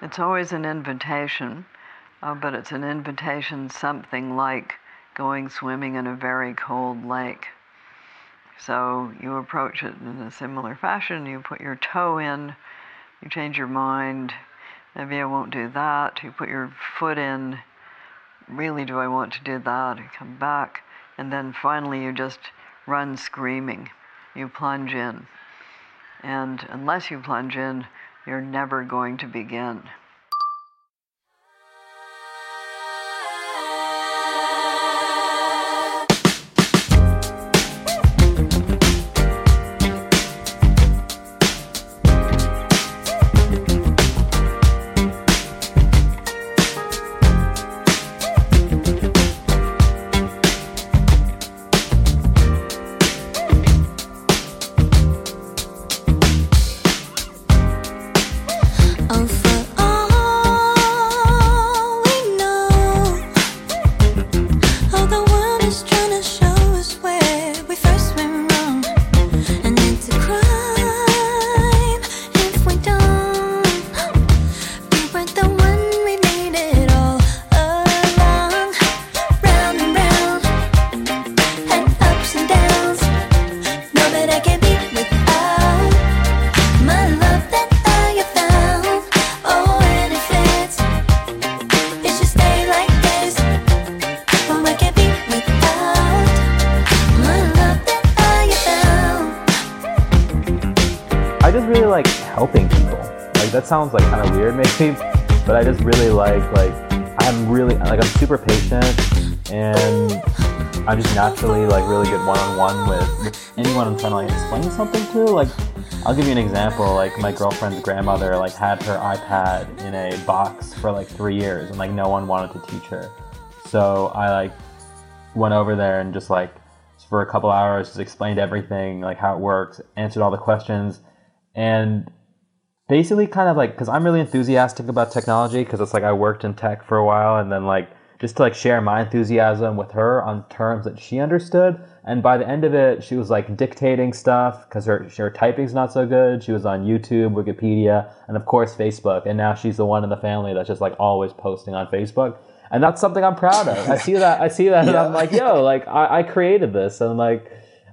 It's always an invitation, uh, but it's an invitation something like going swimming in a very cold lake. So you approach it in a similar fashion. You put your toe in, you change your mind. Maybe I won't do that. You put your foot in. Really, do I want to do that? You come back. And then finally, you just run screaming. You plunge in. And unless you plunge in, you're never going to begin. for sounds like kind of weird maybe, but I just really like like I'm really like I'm super patient and I'm just naturally like really good one on one with anyone I'm trying to like explain something to. Like I'll give you an example. Like my girlfriend's grandmother like had her iPad in a box for like three years and like no one wanted to teach her. So I like went over there and just like for a couple hours just explained everything, like how it works, answered all the questions, and basically kind of like because I'm really enthusiastic about technology because it's like I worked in tech for a while and then like just to like share my enthusiasm with her on terms that she understood. And by the end of it, she was like dictating stuff because her her typing's not so good. She was on YouTube, Wikipedia, and of course Facebook. And now she's the one in the family that's just like always posting on Facebook. And that's something I'm proud of. I see that. I see that, yeah. and I'm like, yo, like I, I created this, and like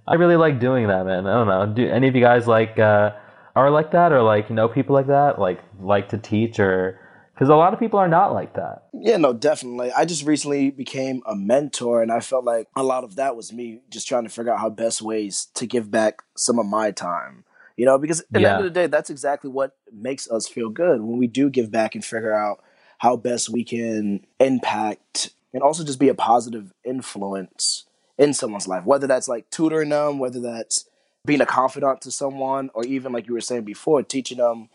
I really like doing that, man. I don't know. Do any of you guys like? Uh, are like that or like know people like that like like to teach or because a lot of people are not like that. Yeah no definitely. I just recently became a mentor and i felt like a lot of that was me just trying to figure out how best ways to give back some of my time you know because at yeah. the end of the day that's exactly what makes us feel good. When we do give back and figure out how best we can impact and also just be a positive influence in someone's life whether that's like tutoring them whether that's being a confidant to someone, or even like you were saying before, teaching them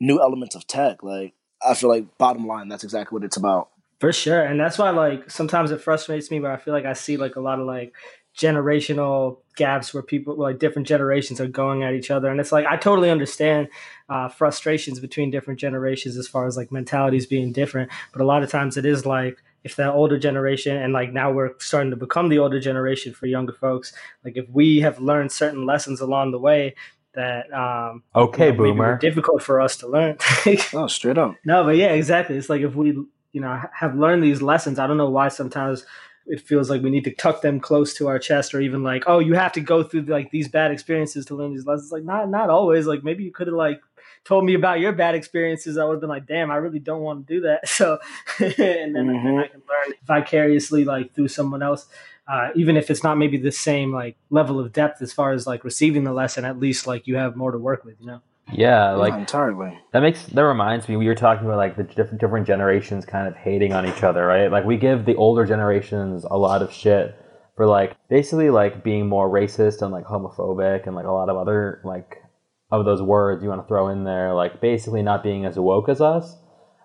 new elements of tech. Like I feel like bottom line, that's exactly what it's about. For sure, and that's why like sometimes it frustrates me, but I feel like I see like a lot of like generational gaps where people like different generations are going at each other and it's like i totally understand uh, frustrations between different generations as far as like mentalities being different but a lot of times it is like if the older generation and like now we're starting to become the older generation for younger folks like if we have learned certain lessons along the way that um okay you know, boomer. difficult for us to learn oh straight up. No but yeah exactly. It's like if we you know have learned these lessons i don't know why sometimes it feels like we need to tuck them close to our chest or even like oh you have to go through like these bad experiences to learn these lessons. Like not not always. Like maybe you could have like told me about your bad experiences, I would have been like, damn, I really don't want to do that. So, and then, mm-hmm. I can learn vicariously, like through someone else, uh, even if it's not maybe the same like level of depth as far as like receiving the lesson. At least like you have more to work with, you know. Yeah, like yeah, entirely. That makes that reminds me. We were talking about like the different different generations kind of hating on each other, right? Like we give the older generations a lot of shit for like basically like being more racist and like homophobic and like a lot of other like of those words you want to throw in there, like basically not being as woke as us.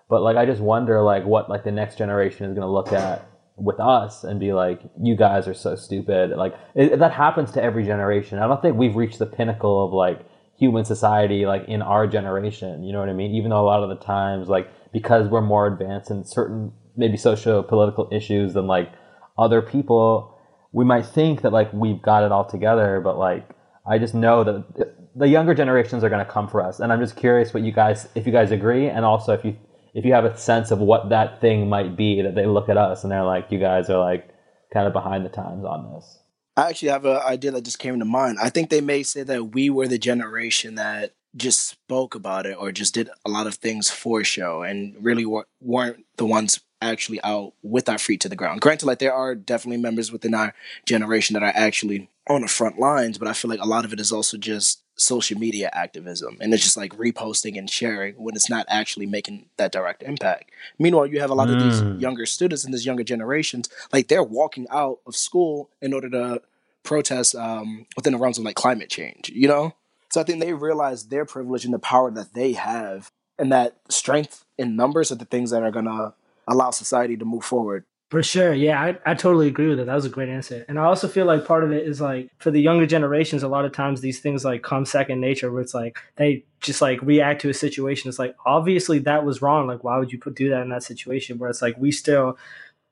But like I just wonder like what like the next generation is going to look at with us and be like, you guys are so stupid. Like it, that happens to every generation. I don't think we've reached the pinnacle of like human society like in our generation. You know what I mean? Even though a lot of the times like because we're more advanced in certain maybe socio political issues than like other people, we might think that like we've got it all together, but like I just know that the younger generations are going to come for us, and I'm just curious what you guys, if you guys agree, and also if you if you have a sense of what that thing might be, that they look at us and they're like, you guys are like kind of behind the times on this. I actually have an idea that just came to mind. I think they may say that we were the generation that just spoke about it or just did a lot of things for show and really weren't the ones actually out with our feet to the ground. Granted, like there are definitely members within our generation that are actually on the front lines, but I feel like a lot of it is also just social media activism and it's just like reposting and sharing when it's not actually making that direct impact. Meanwhile, you have a lot mm. of these mm. younger students and these younger generations, like they're walking out of school in order to protest um, within the realms of like climate change, you know? So I think they realize their privilege and the power that they have and that strength in numbers are the things that are going to allow society to move forward. For sure. Yeah, I, I totally agree with it. That was a great answer. And I also feel like part of it is like for the younger generations, a lot of times these things like come second nature where it's like they just like react to a situation. It's like obviously that was wrong. Like why would you put do that in that situation? Where it's like we still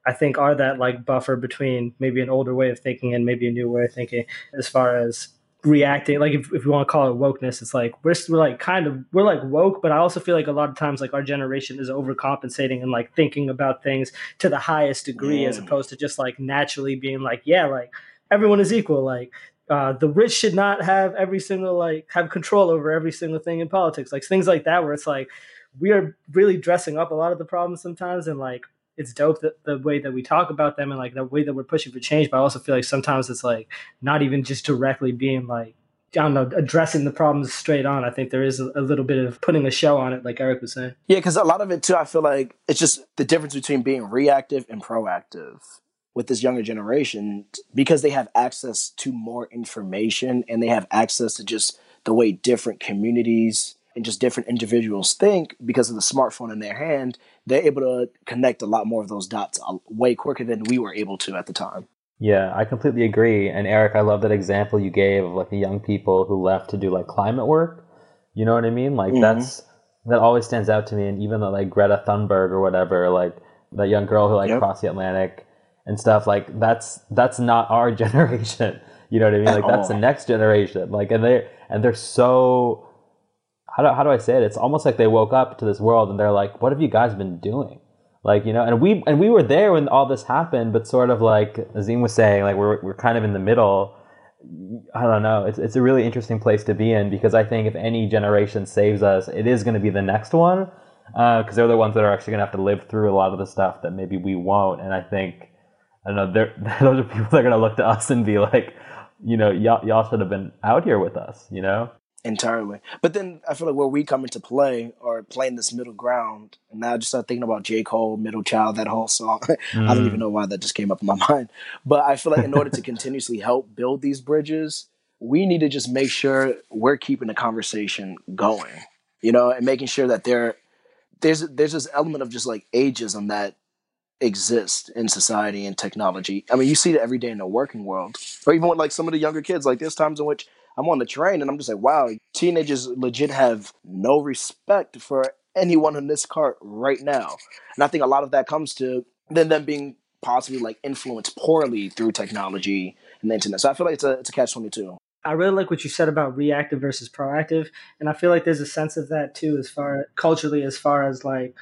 I think are that like buffer between maybe an older way of thinking and maybe a new way of thinking as far as reacting like if, if you want to call it wokeness it's like we're, we're like kind of we're like woke but i also feel like a lot of times like our generation is overcompensating and like thinking about things to the highest degree as opposed to just like naturally being like yeah like everyone is equal like uh, the rich should not have every single like have control over every single thing in politics like things like that where it's like we are really dressing up a lot of the problems sometimes and like it's dope that the way that we talk about them and like the way that we're pushing for change. But I also feel like sometimes it's like not even just directly being like I don't know, addressing the problems straight on. I think there is a, a, little bit of putting a show on it, like Eric was saying. Yeah, because a lot of it too, I feel like it's just the difference between being reactive and proactive with this younger generation because they have access to more information and they have access to just the way different communities and just different individuals think because of the smartphone in their hand they're able to connect a lot more of those dots way quicker than we were able to at the time. Yeah, I completely agree. And Eric, I love that example you gave of like the young people who left to do like climate work. You know what I mean? Like mm-hmm. that's that always stands out to me. And even the like Greta Thunberg or whatever, like that young girl who like yep. crossed the Atlantic and stuff, like that's that's not our generation. You know what I mean? Like that's the next generation. Like and they and they're so how do, how do I say it? It's almost like they woke up to this world and they're like, what have you guys been doing? Like, you know, and we, and we were there when all this happened, but sort of like Azim was saying, like we're, we're kind of in the middle. I don't know. It's, it's a really interesting place to be in because I think if any generation saves us, it is going to be the next one because uh, they're the ones that are actually going to have to live through a lot of the stuff that maybe we won't. And I think, I don't know, those are people that are going to look to us and be like, you know, y'all, y'all should have been out here with us, you know? Entirely. But then I feel like where we come into play or playing this middle ground, and now I just start thinking about J. Cole, Middle Child, that whole song. Mm. I don't even mm. know why that just came up in my mind. But I feel like in order to continuously help build these bridges, we need to just make sure we're keeping the conversation going, you know, and making sure that there there's there's this element of just like ageism that exists in society and technology. I mean, you see it every day in the working world, or even with like some of the younger kids. Like there's times in which I'm on the train and I'm just like, wow, teenagers legit have no respect for anyone in this cart right now. And I think a lot of that comes to then them being possibly like influenced poorly through technology and the internet. So I feel like it's a it's a catch twenty two. I really like what you said about reactive versus proactive, and I feel like there's a sense of that too, as far culturally, as far as like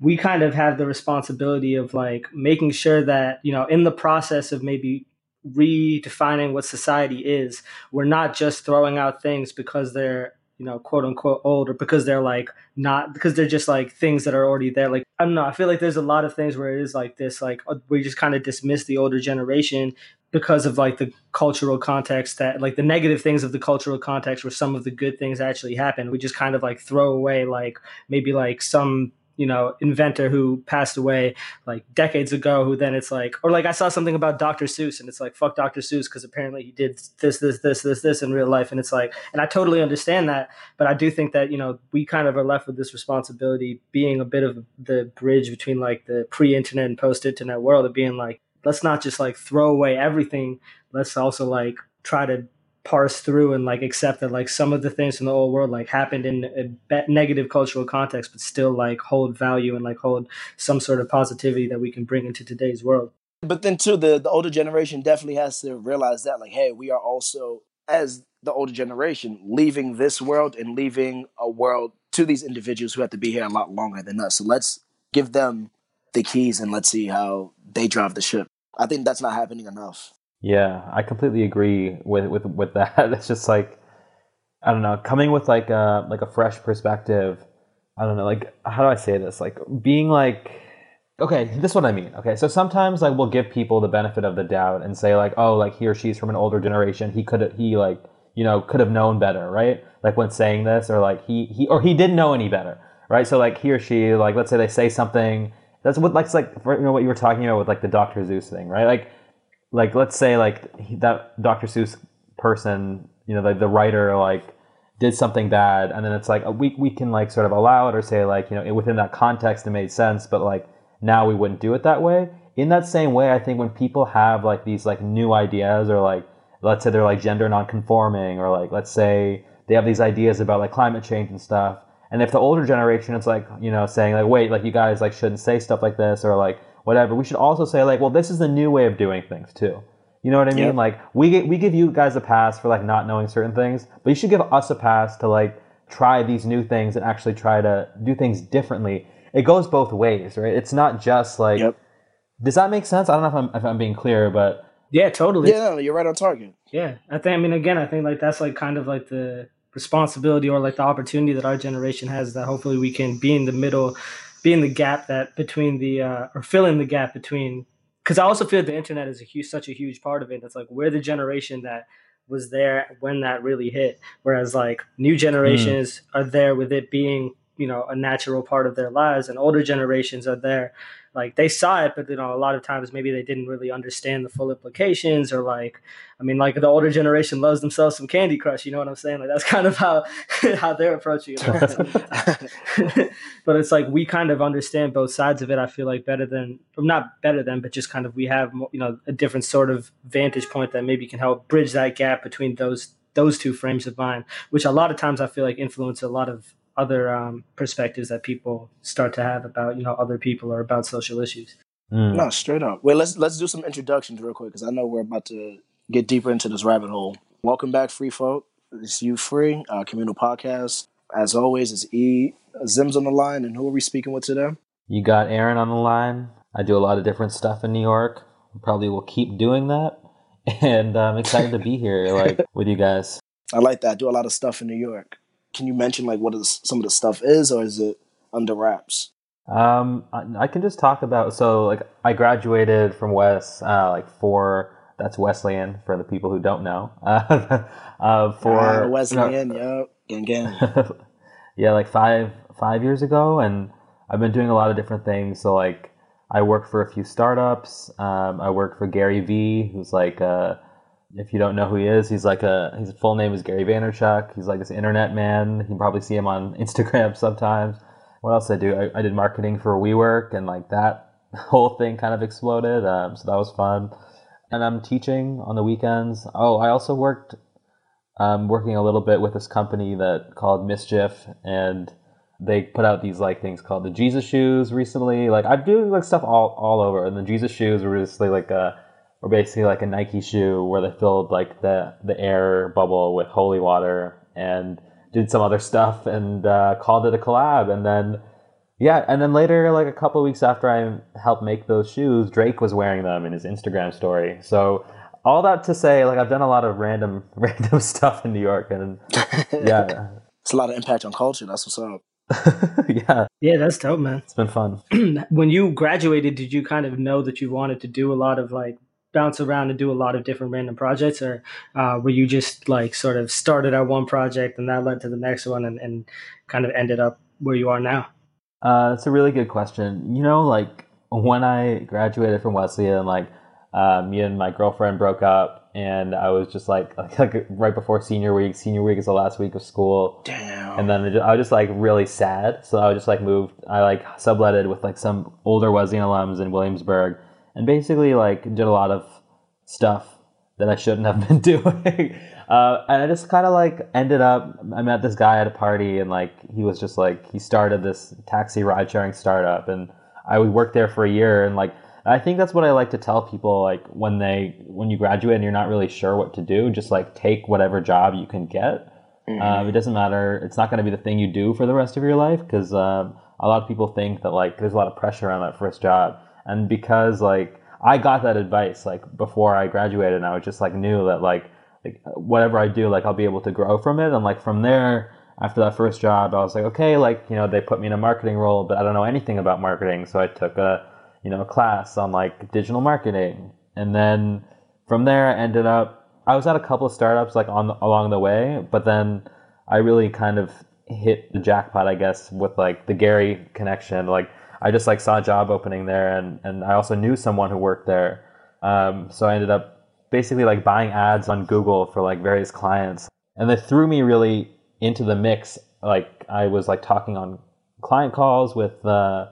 we kind of have the responsibility of like making sure that you know in the process of maybe redefining what society is. We're not just throwing out things because they're you know quote unquote old or because they're like not because they're just like things that are already there like i don't know i feel like there's a lot of things where it is like this like uh, we just kind of dismiss the older generation because of like the cultural context that like the negative things of the cultural context where some of the good things actually happen we just kind of like throw away like maybe like some you know inventor who passed away like decades ago who then it's like or like i saw something about dr seuss and it's like fuck dr seuss because apparently he did this this this this this in real life and it's like and i totally understand that but i do think that you know we kind of are left with this responsibility being a bit of the bridge between like the pre-internet and post-internet world of being like let's not just like throw away everything let's also like try to parse through and like accept that like some of the things in the old world like happened in a negative cultural context but still like hold value and like hold some sort of positivity that we can bring into today's world but then too the, the older generation definitely has to realize that like hey we are also as the older generation leaving this world and leaving a world to these individuals who have to be here a lot longer than us so let's give them the keys and let's see how they drive the ship. I think that's not happening enough. Yeah, I completely agree with with with that. It's just like I don't know, coming with like a like a fresh perspective. I don't know, like how do I say this? Like being like okay, this is what I mean. Okay, so sometimes like we'll give people the benefit of the doubt and say like, oh, like he or she's from an older generation. He could he like you know could have known better, right? Like when saying this, or like he he or he didn't know any better, right? So like he or she like let's say they say something that's what like like you know what you were talking about with like the Dr. Seuss thing, right? Like like let's say like that Dr. Seuss person, you know, like the writer like did something bad, and then it's like we we can like sort of allow it or say like you know within that context it made sense, but like now we wouldn't do it that way. In that same way, I think when people have like these like new ideas or like let's say they're like gender nonconforming or like let's say they have these ideas about like climate change and stuff and if the older generation is like, you know, saying like, wait, like you guys like shouldn't say stuff like this or like whatever, we should also say like, well, this is the new way of doing things too. You know what I mean? Yep. Like we get, we give you guys a pass for like not knowing certain things, but you should give us a pass to like try these new things and actually try to do things differently. It goes both ways, right? It's not just like. Yep. Does that make sense? I don't know if I'm if I'm being clear, but yeah, totally. Yeah, no, you're right on target. Yeah, I think. I mean, again, I think like that's like kind of like the responsibility or like the opportunity that our generation has that hopefully we can be in the middle be in the gap that between the uh, or fill in the gap between because i also feel the internet is a huge such a huge part of it that's like we're the generation that was there when that really hit whereas like new generations mm. are there with it being you know a natural part of their lives and older generations are there like they saw it but you know a lot of times maybe they didn't really understand the full implications or like i mean like the older generation loves themselves some candy crush you know what i'm saying? Like that's kind of how how they're approaching it. But it's like we kind of understand both sides of it i feel like better than not better than but just kind of we have you know a different sort of vantage point that maybe can help bridge that gap between those those two frames of mind which a lot of times i feel like influence a lot of other um, perspectives that people start to have about you know other people or about social issues. Mm. No, straight up. Wait, let's let's do some introductions real quick because I know we're about to get deeper into this rabbit hole. Welcome back, free folk. It's you free uh, communal podcast. As always, it's E Zims on the line, and who are we speaking with today? You got Aaron on the line. I do a lot of different stuff in New York. Probably will keep doing that, and I'm excited to be here, like with you guys. I like that. I do a lot of stuff in New York can you mention like what is, some of the stuff is, or is it under wraps? Um, I, can just talk about so like I graduated from West uh, like for that's Wesleyan for the people who don't know. Uh, for uh, Wesleyan, yep, gang gang. yeah, like five five years ago, and I've been doing a lot of different things. So like I work for a few startups. Um, I work for Gary Vee, who's like a if you don't know who he is, he's like a his full name is Gary Vaynerchuk. He's like this internet man. You can probably see him on Instagram sometimes. What else I do? I, I did marketing for WeWork, and like that whole thing kind of exploded. Um, so that was fun. And I'm teaching on the weekends. Oh, I also worked um, working a little bit with this company that called MSCHF, and they put out these like things called the Jesus shoes recently. Like I do like stuff all all over, and the Jesus shoes were just like a or basically like a Nike shoe where they filled like the the air bubble with holy water and did some other stuff and uh, called it a collab and then yeah and then later like a couple of weeks after I helped make those shoes Drake was wearing them in his Instagram story so all that to say like I've done a lot of random random stuff in New York and yeah it's a lot of impact on culture that's what's up yeah. Yeah, that's dope, man. It's been fun. when you graduated, did you kind of know that you wanted to do a lot of like bounce around and do a lot of different random projects, or uh, were you just like sort of started at one project and that led to the next one and, and kind of ended up where you are now? Uh, that's a really good question. You know, like when I graduated from Wesleyan, like uh, me and my girlfriend broke up, and I was just like, like right before senior week. Senior week is the last week of school. Damn. And then I was just like really sad, so I just like moved. I like subletted with like some older Wesleyan alums in Williamsburg and basically like did a lot of stuff that I shouldn't have been doing. Uh, and I just kind of like ended up. I met this guy at a party, and like he was just like he started this taxi ride sharing startup, and I would work there for a year. And like I think that's what I like to tell people, like when they when you graduate and you're not really sure what to do, just like take whatever job you can get. Mm-hmm. Um, it doesn't matter. It's not going to be the thing you do for the rest of your life because um, a lot of people think that like there's a lot of pressure around that first job, and because like I got that advice like before I graduated, and I was just like knew that like like whatever I do, like I'll be able to grow from it, and like from there after that first job, I was like, okay, like you know, they put me in a marketing role, but I don't know anything about marketing, so I took a you know class on like digital marketing, and then from there I ended up I was at a couple of startups like on along the way, but then I really kind of hit the jackpot, I guess, with like the Gary connection. Like I just like saw a job opening there, and and I also knew someone who worked there. Um, so I ended up basically like buying ads on Google for like various clients, and they threw me really into the mix. Like I was like talking on client calls with uh,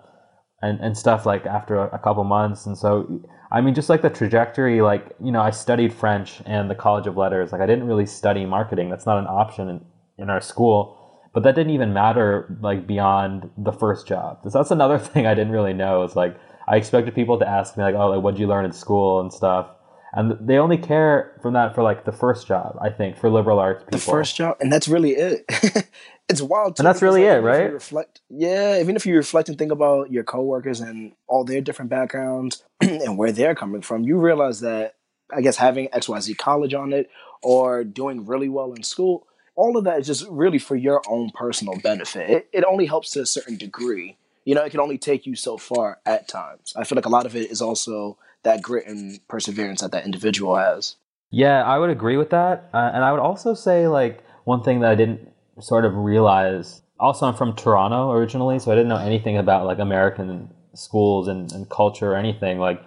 and and stuff like after a, a couple months, and so I mean, just like the trajectory, like, you know, I studied French and the College of Letters. Like, I didn't really study marketing. That's not an option in, in our school. But that didn't even matter, like, beyond the first job. So that's another thing I didn't really know. Is like, I expected people to ask me, like, oh, like, what'd you learn in school and stuff. And they only care from that for, like, the first job, I think, for liberal arts people. The first job? And that's really it. it's wild. Too, and that's really like, it, right? reflect, yeah. Even if you reflect and think about your coworkers and all their different backgrounds and where they're coming from, you realize that I guess having X Y Z college on it or doing really well in school, all of that is just really for your own personal benefit. It, it only helps to a certain degree. You know, it can only take you so far at times. I feel like a lot of it is also that grit and perseverance that that individual has. Yeah, I would agree with that, uh, and I would also say like one thing that I didn't sort of realize. Also, I'm from Toronto originally, so I didn't know anything about like American schools and, and culture or anything. Like,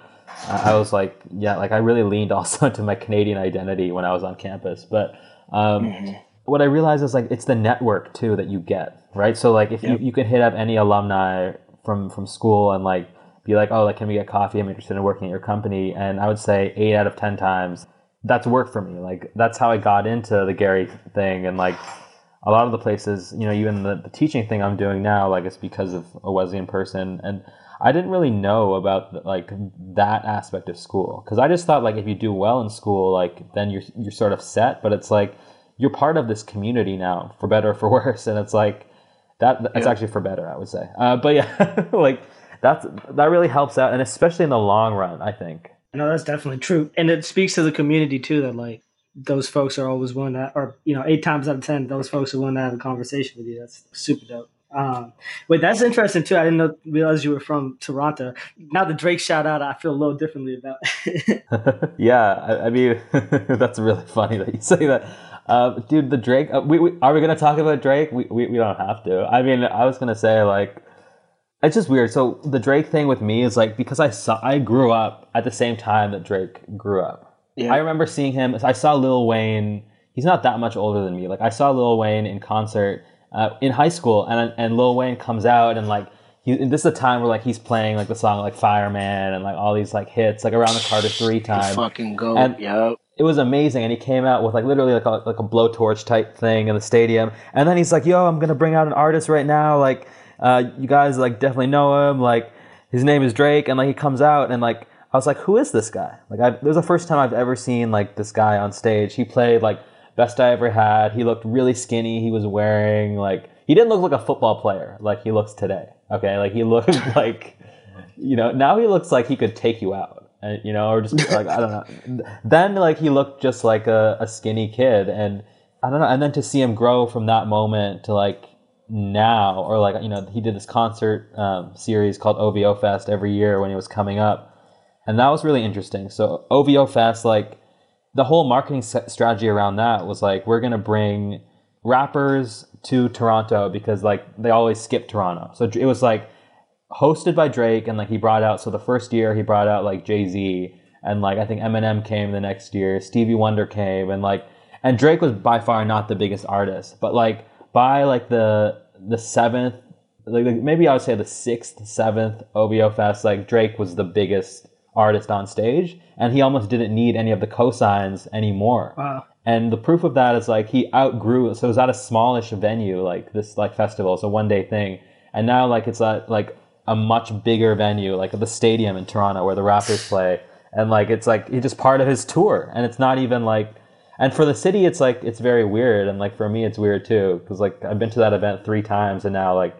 I was like, yeah, like I really leaned also into my Canadian identity when I was on campus. But um, mm-hmm. What I realized is like it's the network too that you get, right? So like if yep. you, you can hit up any alumni from from school and like be like, oh, like can we get coffee? I'm interested in working at your company, and I would say eight out of ten times that's work for me. Like that's how I got into the Gary thing, and like a lot of the places, you know, even the, the teaching thing I'm doing now, like it's because of a Wesleyan person, and I didn't really know about like that aspect of school because I just thought like if you do well in school, like then you're you're sort of set. But it's like you're part of this community now, for better or for worse, and it's like that. It's yeah. actually for better, I would say. Uh, but yeah, like that's that really helps out, and especially in the long run, I think. No, that's definitely true, and it speaks to the community too. That like those folks are always willing to, or you know, eight times out of ten, those folks are willing to have a conversation with you. That's super dope. Um, wait, that's interesting too. I didn't know, realize you were from Toronto. Now the Drake shout out, I feel a little differently about. yeah, I, I mean, that's really funny that you say that. Uh, dude, the Drake. Uh, we, we, are we gonna talk about Drake? We, we we don't have to. I mean, I was gonna say like, it's just weird. So the Drake thing with me is like because I saw I grew up at the same time that Drake grew up. Yeah. I remember seeing him. I saw Lil Wayne. He's not that much older than me. Like I saw Lil Wayne in concert uh, in high school, and and Lil Wayne comes out and like he, this is a time where like he's playing like the song like Fireman and like all these like hits like around the Carter Three time. fucking go. And yep. It was amazing, and he came out with like literally like a like a blowtorch type thing in the stadium, and then he's like, "Yo, I'm gonna bring out an artist right now. Like, uh, you guys like definitely know him. Like, his name is Drake." And like he comes out and like I was like, who is this guy? Like, I, it was the first time I've ever seen like this guy on stage. He played like best I ever had. He looked really skinny. He was wearing like he didn't look like a football player like he looks today. Okay, like he looked like you know now he looks like he could take you out. You know, or just like I don't know. Then like he looked just like a, a skinny kid, and I don't know. And then to see him grow from that moment to like now, or like you know, he did this concert um, series called OVO Fest every year when he was coming up and that was really interesting. So OVO Fest, like the whole marketing strategy around that was like we're gonna bring rappers to Toronto because like they always skip Toronto. So it was like hosted by Drake, and like he brought out. So the first year he brought out like Jay Z, and like I think Eminem came the next year. Stevie Wonder came, and like and Drake was by far not the biggest artist, but like by like the the seventh. Like maybe I would say the sixth, seventh OVO Fest, like Drake was the biggest artist on stage, and he almost didn't need any of the cosigns anymore. Wow. And the proof of that is like he outgrew. So it was at a smallish venue, like this like festival, it's a one day thing, and now like it's at like a much bigger venue, like the stadium in Toronto where the Raptors play, and like it's like he's just part of his tour, and it's not even like. And for the city, it's like it's very weird, and like for me, it's weird too, because like I've been to that event three times, and now like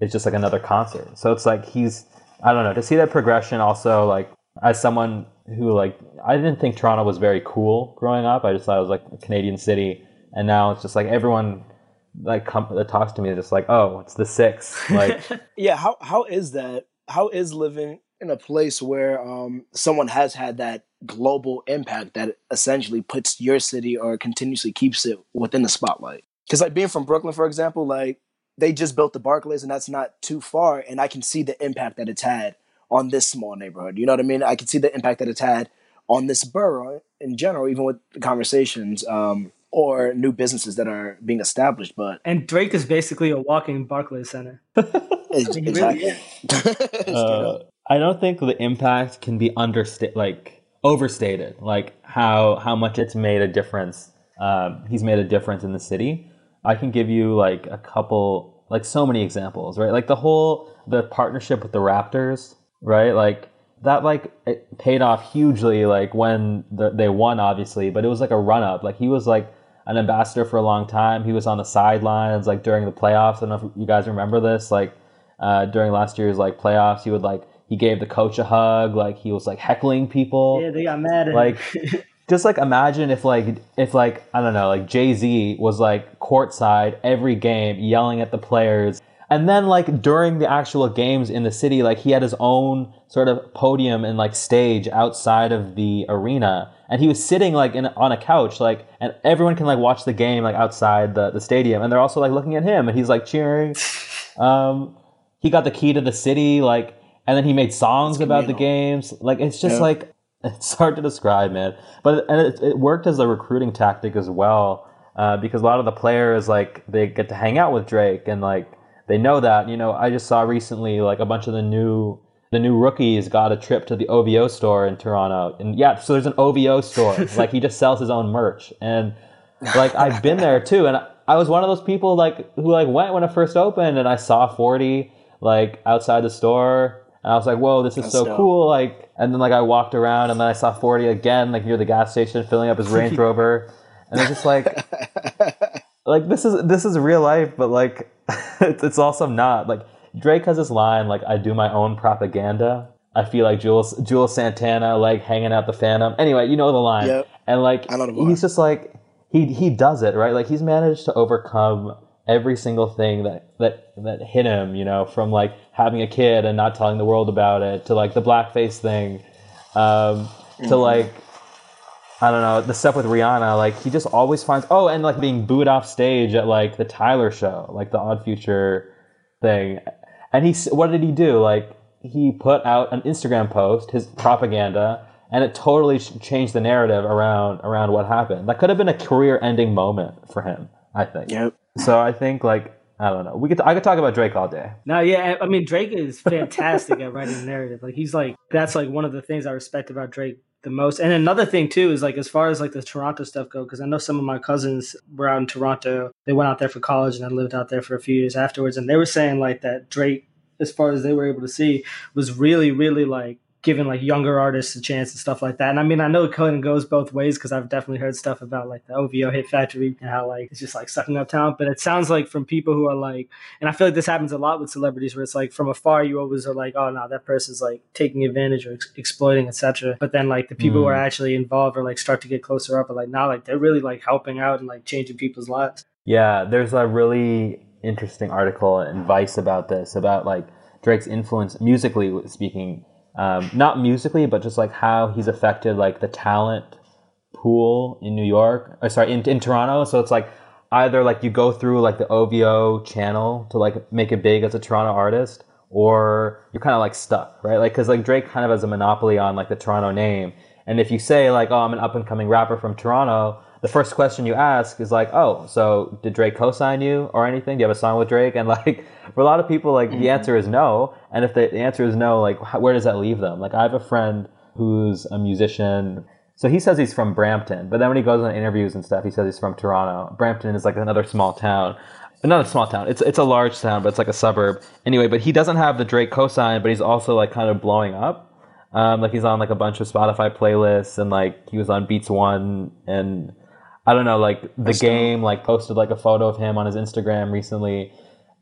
it's just like another concert. So it's like he's I don't know to see that progression. Also, like as someone who like I didn't think Toronto was very cool growing up. I just thought it was like a Canadian city, and now it's just like everyone like come, that talks to me just like, oh, it's the six. Like, yeah. How how is that? How is living in a place where um, someone has had that global impact that essentially puts your city or continuously keeps it within the spotlight? Because like being from Brooklyn, for example, like they just built the Barclays, and that's not too far, and I can see the impact that it's had on this small neighborhood. You know what I mean? I can see the impact that it's had on this borough in general, even with the conversations um, or new businesses that are being established. But and Drake is basically a walking Barclays Center. exactly. uh, I don't think the impact can be understated, like overstated, like how how much it's made a difference. Um, he's made a difference in the city. I can give you like a couple, like so many examples, right? Like the whole the partnership with the Raptors, right? Like that like it paid off hugely like when the, they won obviously but it was like a run up like he was like an ambassador for a long time. He was on the sidelines like during the playoffs. I don't know if you guys remember this like uh, during last year's like playoffs he would like he gave the coach a hug like he was like heckling people. Yeah they got mad at him. like just like imagine if like if like I don't know like Jay Z was like courtside every game yelling at the players, and then like during the actual games in the city, like he had his own sort of podium and like stage outside of the arena, and he was sitting like in on a couch, like and everyone can like watch the game like outside the the stadium, and they're also like looking at him, and he's like cheering. Um, he got the key to the city, like, and then he made songs about the games. Like it's just yeah. like it's hard to describe, man. But and it, it worked as a recruiting tactic as well, uh, because a lot of the players like they get to hang out with Drake and like they know that. You know, I just saw recently like a bunch of the new the new rookies got a trip to the OVO store in Toronto, and yeah, so there's an OVO store. like he just sells his own merch, and like I've been there too, and I was one of those people like who like went when it first opened, and I saw Forty like outside the store and I was like, whoa, this is That's so dope. cool. Like, and then like I walked around and then I saw 40 again, like near the gas station, filling up his Range Rover. And it's just like, like this is, this is real life, but like, it's, it's also not like Drake has this line, like, I do my own propaganda. I feel like Juelz, Juelz Santana, like hanging out the Phantom. Anyway, you know the line. Yep. And like, he's just like, he, he does it, right? Like he's managed to overcome every single thing that that that hit him, you know, from like having a kid and not telling the world about it to like the blackface thing, um, to mm-hmm. like I don't know the stuff with Rihanna. Like he just always finds oh, and like being booed off stage at like the Tyler show, like the Odd Future thing. And he what did he do? Like he put out an Instagram post, his propaganda, and it totally changed the narrative around around what happened. That could have been a career-ending moment for him. I think. Yep. So I think like I don't know. We could I could talk about Drake all day. No, yeah, I mean Drake is fantastic at writing narrative. Like he's like that's like one of the things I respect about Drake the most. And another thing too is like as far as like the Toronto stuff go, because I know some of my cousins were out in Toronto. They went out there for college and I lived out there for a few years afterwards, and they were saying like that Drake, as far as they were able to see, was really really like giving like younger artists a chance and stuff like that. And I mean, I know it kind of goes both ways because I've definitely heard stuff about like the OVO Hit Factory and how like it's just like sucking up talent. But it sounds like from people who are like, and I feel like this happens a lot with celebrities where it's like from afar you always are like, oh no, that person's like taking advantage or ex- exploiting, etc. But then like the people mm. who are mm. actually involved or like start to get closer up are like, now like they're really like helping out and like changing people's lives. Yeah, there's a really interesting article in Vice about this about like Drake's influence musically speaking um, not musically, but just like how he's affected like the talent pool in New York, or sorry, in, in Toronto. So it's like either like you go through like the OVO channel to like make it big as a Toronto artist, or you're kind of like stuck, right? Like, cause like Drake kind of has a monopoly on like the Toronto name. And if you say like, oh, I'm an up and coming rapper from Toronto, the first question you ask is like, oh, so did Drake co-sign you or anything? Do you have a song with Drake? And like, for a lot of people, like mm-hmm. the answer is no. And if the, the answer is no, like, where does that leave them? Like, I have a friend who's a musician. So he says he's from Brampton, but then when he goes on interviews and stuff, he says he's from Toronto. Brampton is like another small town. Not a small town. It's it's a large town, but it's like a suburb. Anyway, but he doesn't have the Drake cosign, but he's also like kind of blowing up. Um, like he's on like a bunch of Spotify playlists, and like he was on Beats One, and I don't know, like the That's game, like posted like a photo of him on his Instagram recently,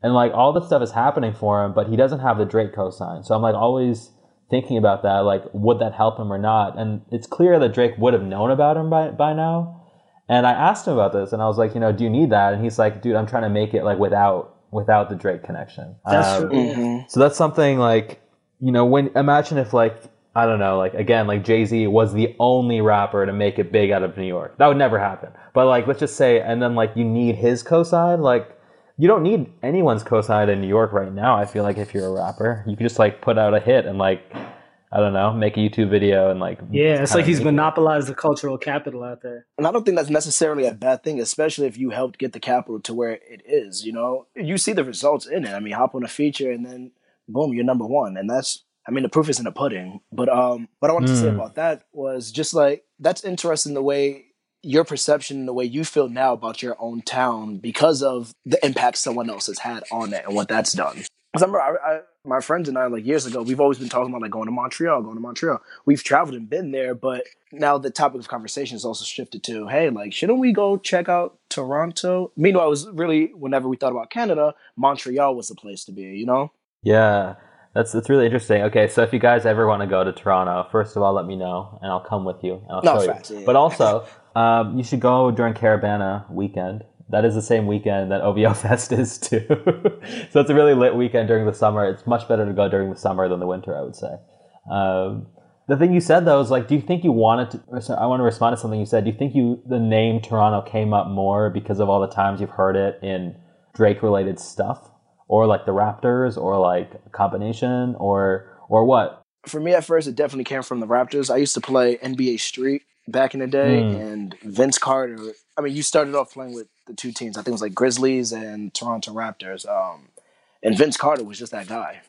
and like all this stuff is happening for him, but he doesn't have the Drake cosign. So I'm like always thinking about that, like would that help him or not? And it's clear that Drake would have known about him by by now. And I asked him about this, and I was like, you know, do you need that? And he's like, dude, I'm trying to make it like without without the Drake connection. That's um, mm-hmm. So that's something like, you know, when imagine if like I don't know, like again, like Jay Z was the only rapper to make it big out of New York. That would never happen. But like, let's just say, and then like you need his cosign. Like, you don't need anyone's cosign in New York right now. I feel like if you're a rapper, you can just like put out a hit and like, I don't know, make a YouTube video and like. Yeah, it's like he's monopolized it. the cultural capital out there. And I don't think that's necessarily a bad thing, especially if you helped get the capital to where it is. You know, you see the results in it. I mean, hop on a feature and then boom, you're number one, and that's I mean, the proof is in the pudding. But um, what I wanted mm. to say hmm. about that was just like that's interesting the way your perception and the way you feel now about your own town because of the impact someone else has had on it and what that's done. Because I remember I, I, my friends and I, like years ago, we've always been talking about like going to Montreal, going to Montreal. We've traveled and been there, but now the topic of conversation has also shifted to, hey, like, shouldn't we go check out Toronto? Meanwhile, it was really, whenever we thought about Canada, Montreal was the place to be, you know? Yeah. That's that's really interesting. Okay, so if you guys ever want to go to Toronto, first of all, let me know and I'll come with you and I'll no, show you. Yeah. But also, um, you should go during Caribana weekend. That is the same weekend that OVO Fest is too. so it's a really lit weekend during the summer. It's much better to go during the summer than the winter, I would say. Um, the thing you said though is like, do you think you wanted to? So I want to respond to something you said. Do you think you the name Toronto came up more because of all the times you've heard it in Drake related stuff? Or like the Raptors or like a combination or or what? For me at first it definitely came from the Raptors. I used to play NBA Street back in the day mm. and Vince Carter I mean you started off playing with the two teams. I think it was like Grizzlies and Toronto Raptors. Um, and Vince Carter was just that guy.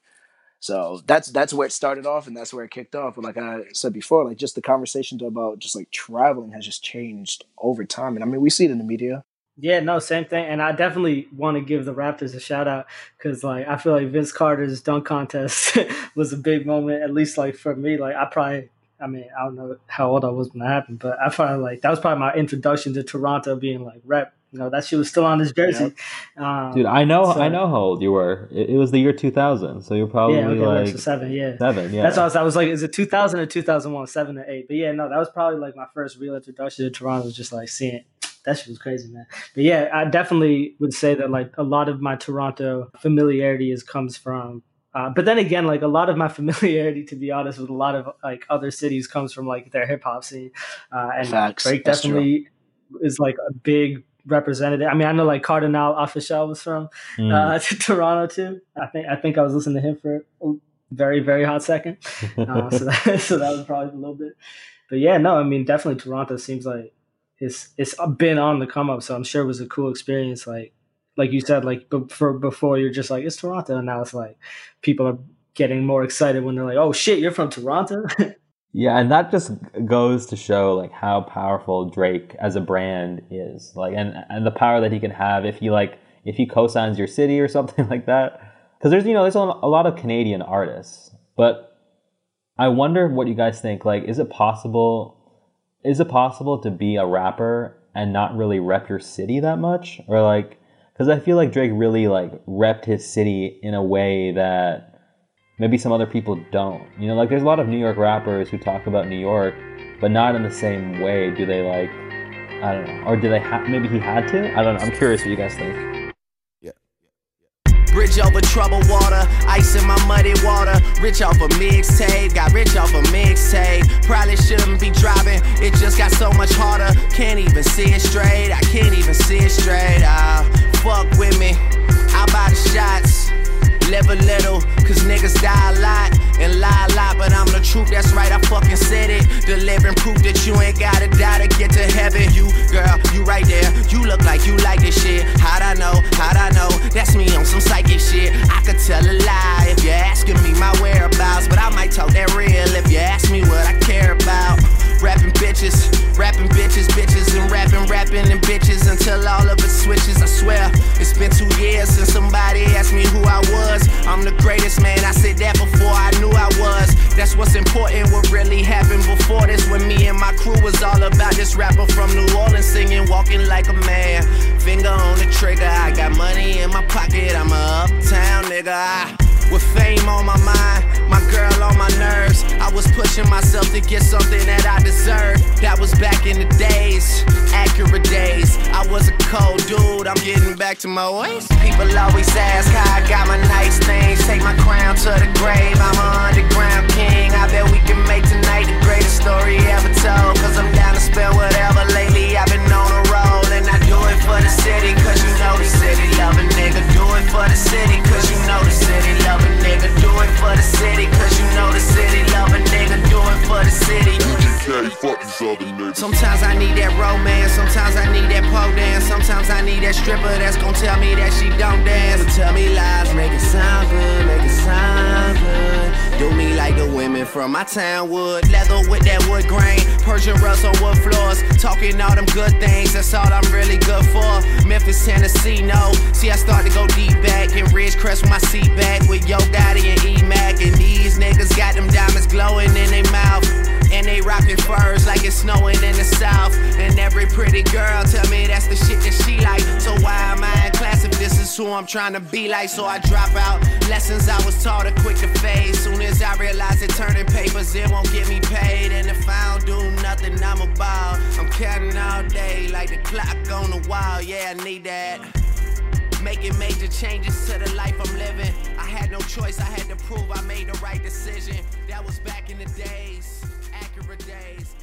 So that's that's where it started off and that's where it kicked off. But like I said before, like just the conversation about just like traveling has just changed over time. And I mean we see it in the media. Yeah, no, same thing. And I definitely want to give the Raptors a shout out because, like, I feel like Vince Carter's dunk contest was a big moment, at least, like, for me. Like, I probably, I mean, I don't know how old I was when that happened, but I probably, like, that was probably my introduction to Toronto being, like, rep. You know, that shit was still on this jersey. Um, Dude, I know, so, I know how old you were. It, it, was the year 2000, so you're probably yeah, okay, like so seven, yeah, seven, yeah. That's what I was, I was like, is it 2000 or 2001, seven or eight? But yeah, no, that was probably like my first real introduction to Toronto. Was just like seeing that shit was crazy, man. But yeah, I definitely would say that like a lot of my Toronto familiarity is comes from. Uh, but then again, like a lot of my familiarity, to be honest, with a lot of like other cities comes from like their hip hop scene, uh, and Facts. Drake That's definitely true. is like a big representative. I mean, I know like Cardinal Offishall was from mm. uh, to Toronto too. I think I think I was listening to him for a very very hot second. Uh, so that, so that was probably a little bit. But yeah, no, I mean, definitely Toronto seems like it's it's been on the come up, so I'm sure it was a cool experience. Like like you said, like for before you're just like it's Toronto, and now it's like people are getting more excited when they're like, oh shit, you're from Toronto. yeah, and that just goes to show like how powerful Drake as a brand is, like and and the power that he can have if he like if he co-signs your city or something like that. Because there's you know there's a lot of Canadian artists, but I wonder what you guys think. Like, is it possible is it possible to be a rapper and not really rep your city that much? Or like because i feel like drake really like repped his city in a way that maybe some other people don't. You know like there's a lot of new york rappers who talk about new york but not in the same way. Do they like i don't know. Or do they have maybe he had to? I don't know. I'm curious what you guys think Bridge over troubled water, ice in my muddy water. Rich off a mixtape, got rich off a mixtape. Probably shouldn't be driving, it just got so much harder. Can't even see it straight, I can't even see it straight. Ah, fuck with me, I buy the shots. Live a little, cause niggas die a lot and lie a lot, but I'm the truth, that's right, I fucking said it. Delivering proof that you ain't gotta die to get to heaven. You, girl, you right there, you look like you like this shit. How'd I know, how'd I know? That's me on some psychic shit. I could tell a lie if you're asking me my whereabouts, but I might talk that real if you ask me what I care about. Rapping bitches, rapping bitches, bitches, and rapping, rapping, and bitches until all of it switches. I swear, it's been two years since somebody asked me who I was. I'm the greatest man, I said that before I knew I was. That's what's important, what really happened before this. When me and my crew was all about this rapper from New Orleans singing, walking like a man. Finger on the trigger, I got money in my pocket, I'm a uptown nigga. I with fame on my mind, my girl on my nerves. I was pushing myself to get something that I deserve. That was back in the days, accurate days. I was a cold dude, I'm getting back to my ways. People always ask how I got my nice things. Take my crown to the grave, I'm an underground king. I bet we can make tonight the greatest story ever told. Cause I'm down to spend whatever lately. I've been on a it for the city. Cause you know the city love a nigga. Do it for the city, cause you know the city love a nigga, do it for the city. Cause you know the city love a nigga, do it for the city. UGK, fuck these other niggas. Sometimes I need that romance, sometimes I need that pole dance. Sometimes I need that stripper that's gonna tell me that she don't dance. But tell me lies, make it sound good, women from my town wood, Leather with that wood grain, Persian rugs on wood floors. Talking all them good things, that's all I'm really good for. Memphis, Tennessee, no. See, I start to go deep back in Ridgecrest with my seat back with Yo Gotti and E Mac. And these niggas got them diamonds glowing in their mouth. And they rockin' furs like it's snowing in the south. And every pretty girl tell me that's the shit that she like. So why am I in class this is who I'm trying to be like? So I drop out lessons I was taught are quick to fade. Soon as I realize that turning papers, it won't get me paid. And if I don't do nothing, I'm a ball. I'm counting all day like the clock on the wall. Yeah, I need that. Making major changes to the life I'm living. I had no choice, I had to prove I made the right decision. That was back in the days, accurate days.